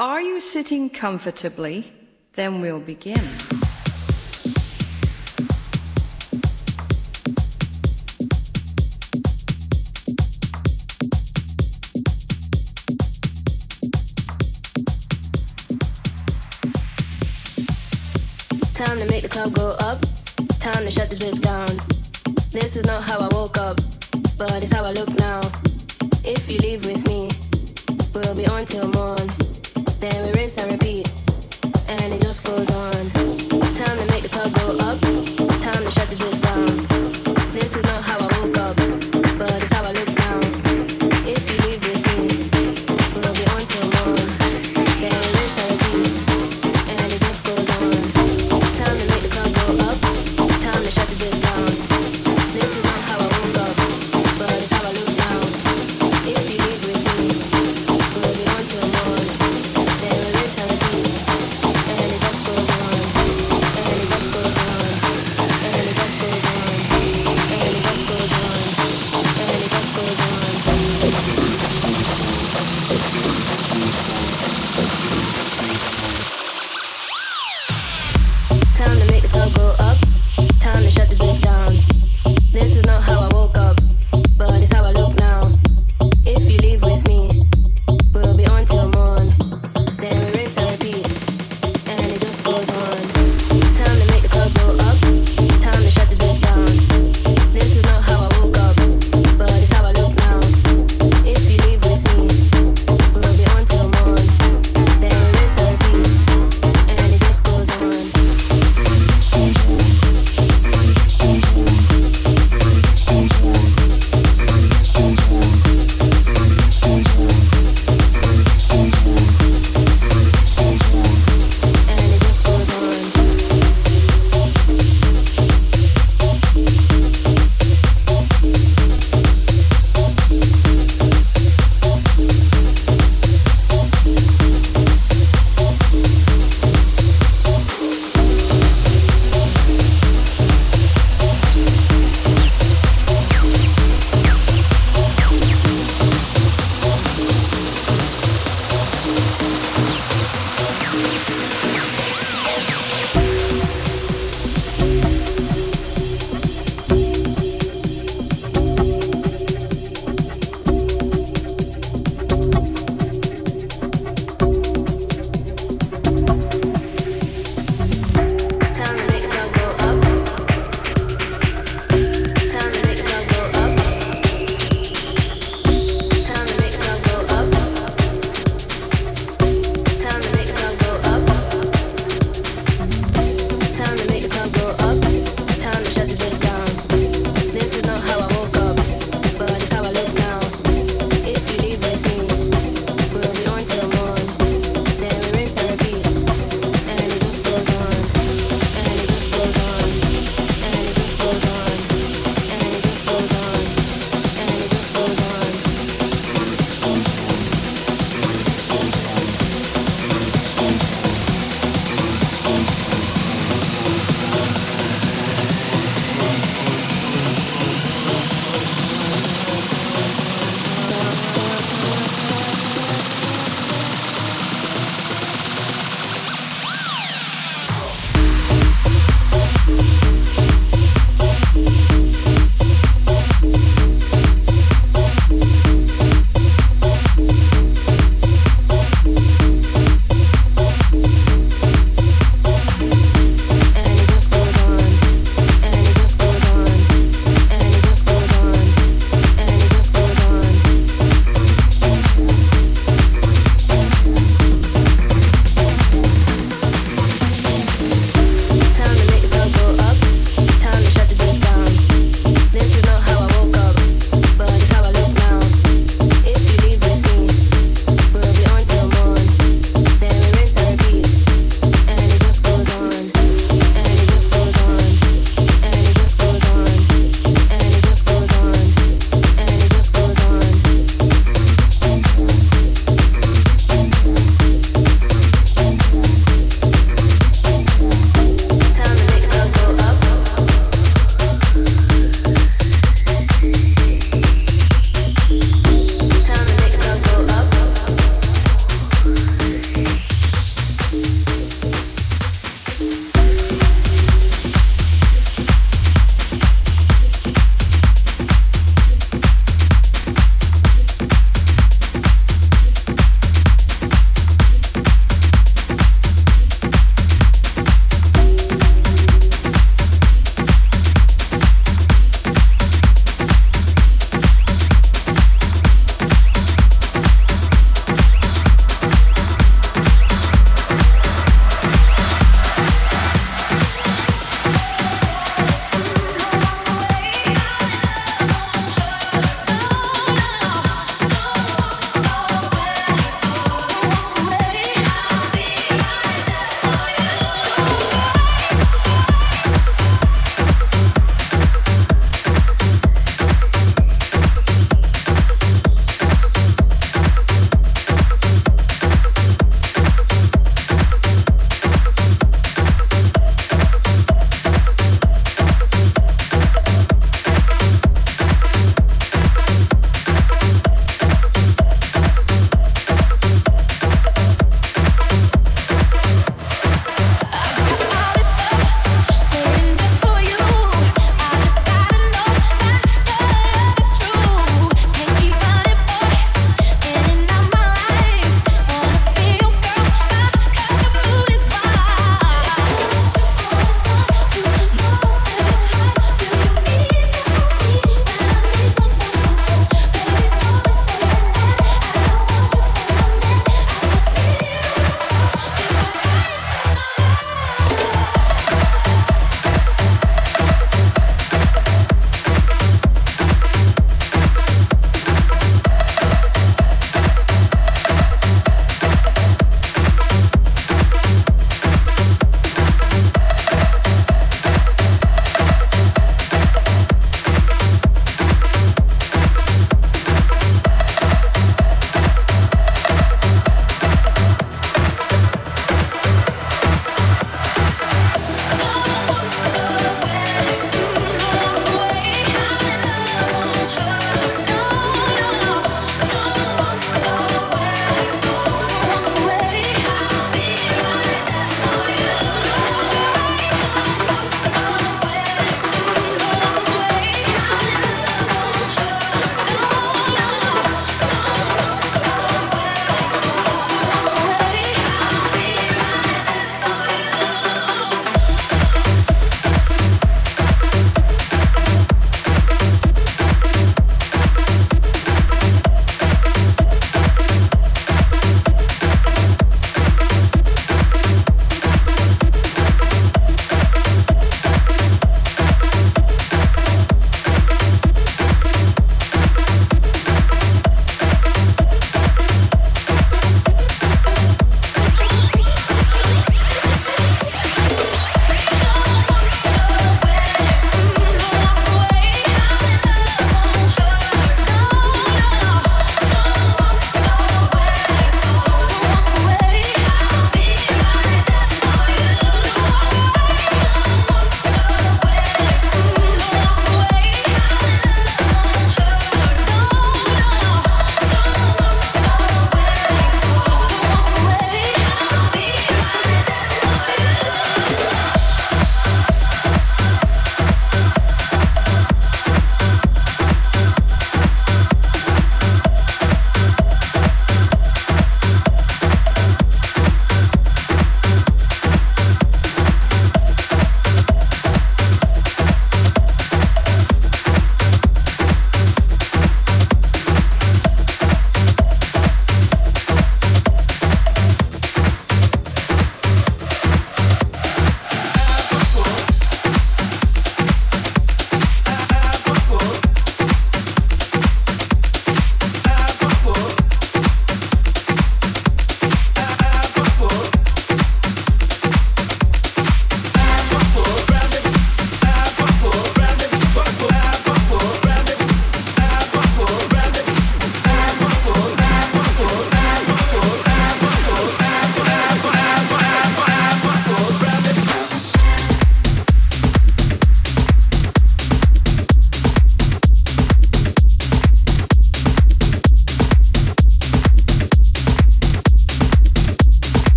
Are you sitting comfortably? Then we'll begin. Time to make the club go up. Time to shut this bitch down. This is not how I woke up, but it's how I.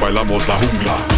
bailamos la jungla.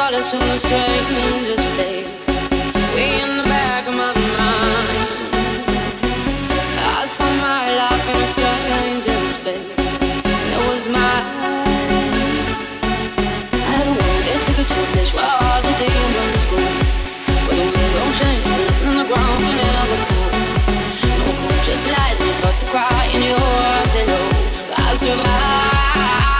solace in the strangest place. We in the back of my mind. I saw my life in a stranger's face. And it was mine. I had a road that took the tourist while all the days on the the wind don't change, listen in the ground can never cool. No hope just lies, me start to cry in your pillow. I survived.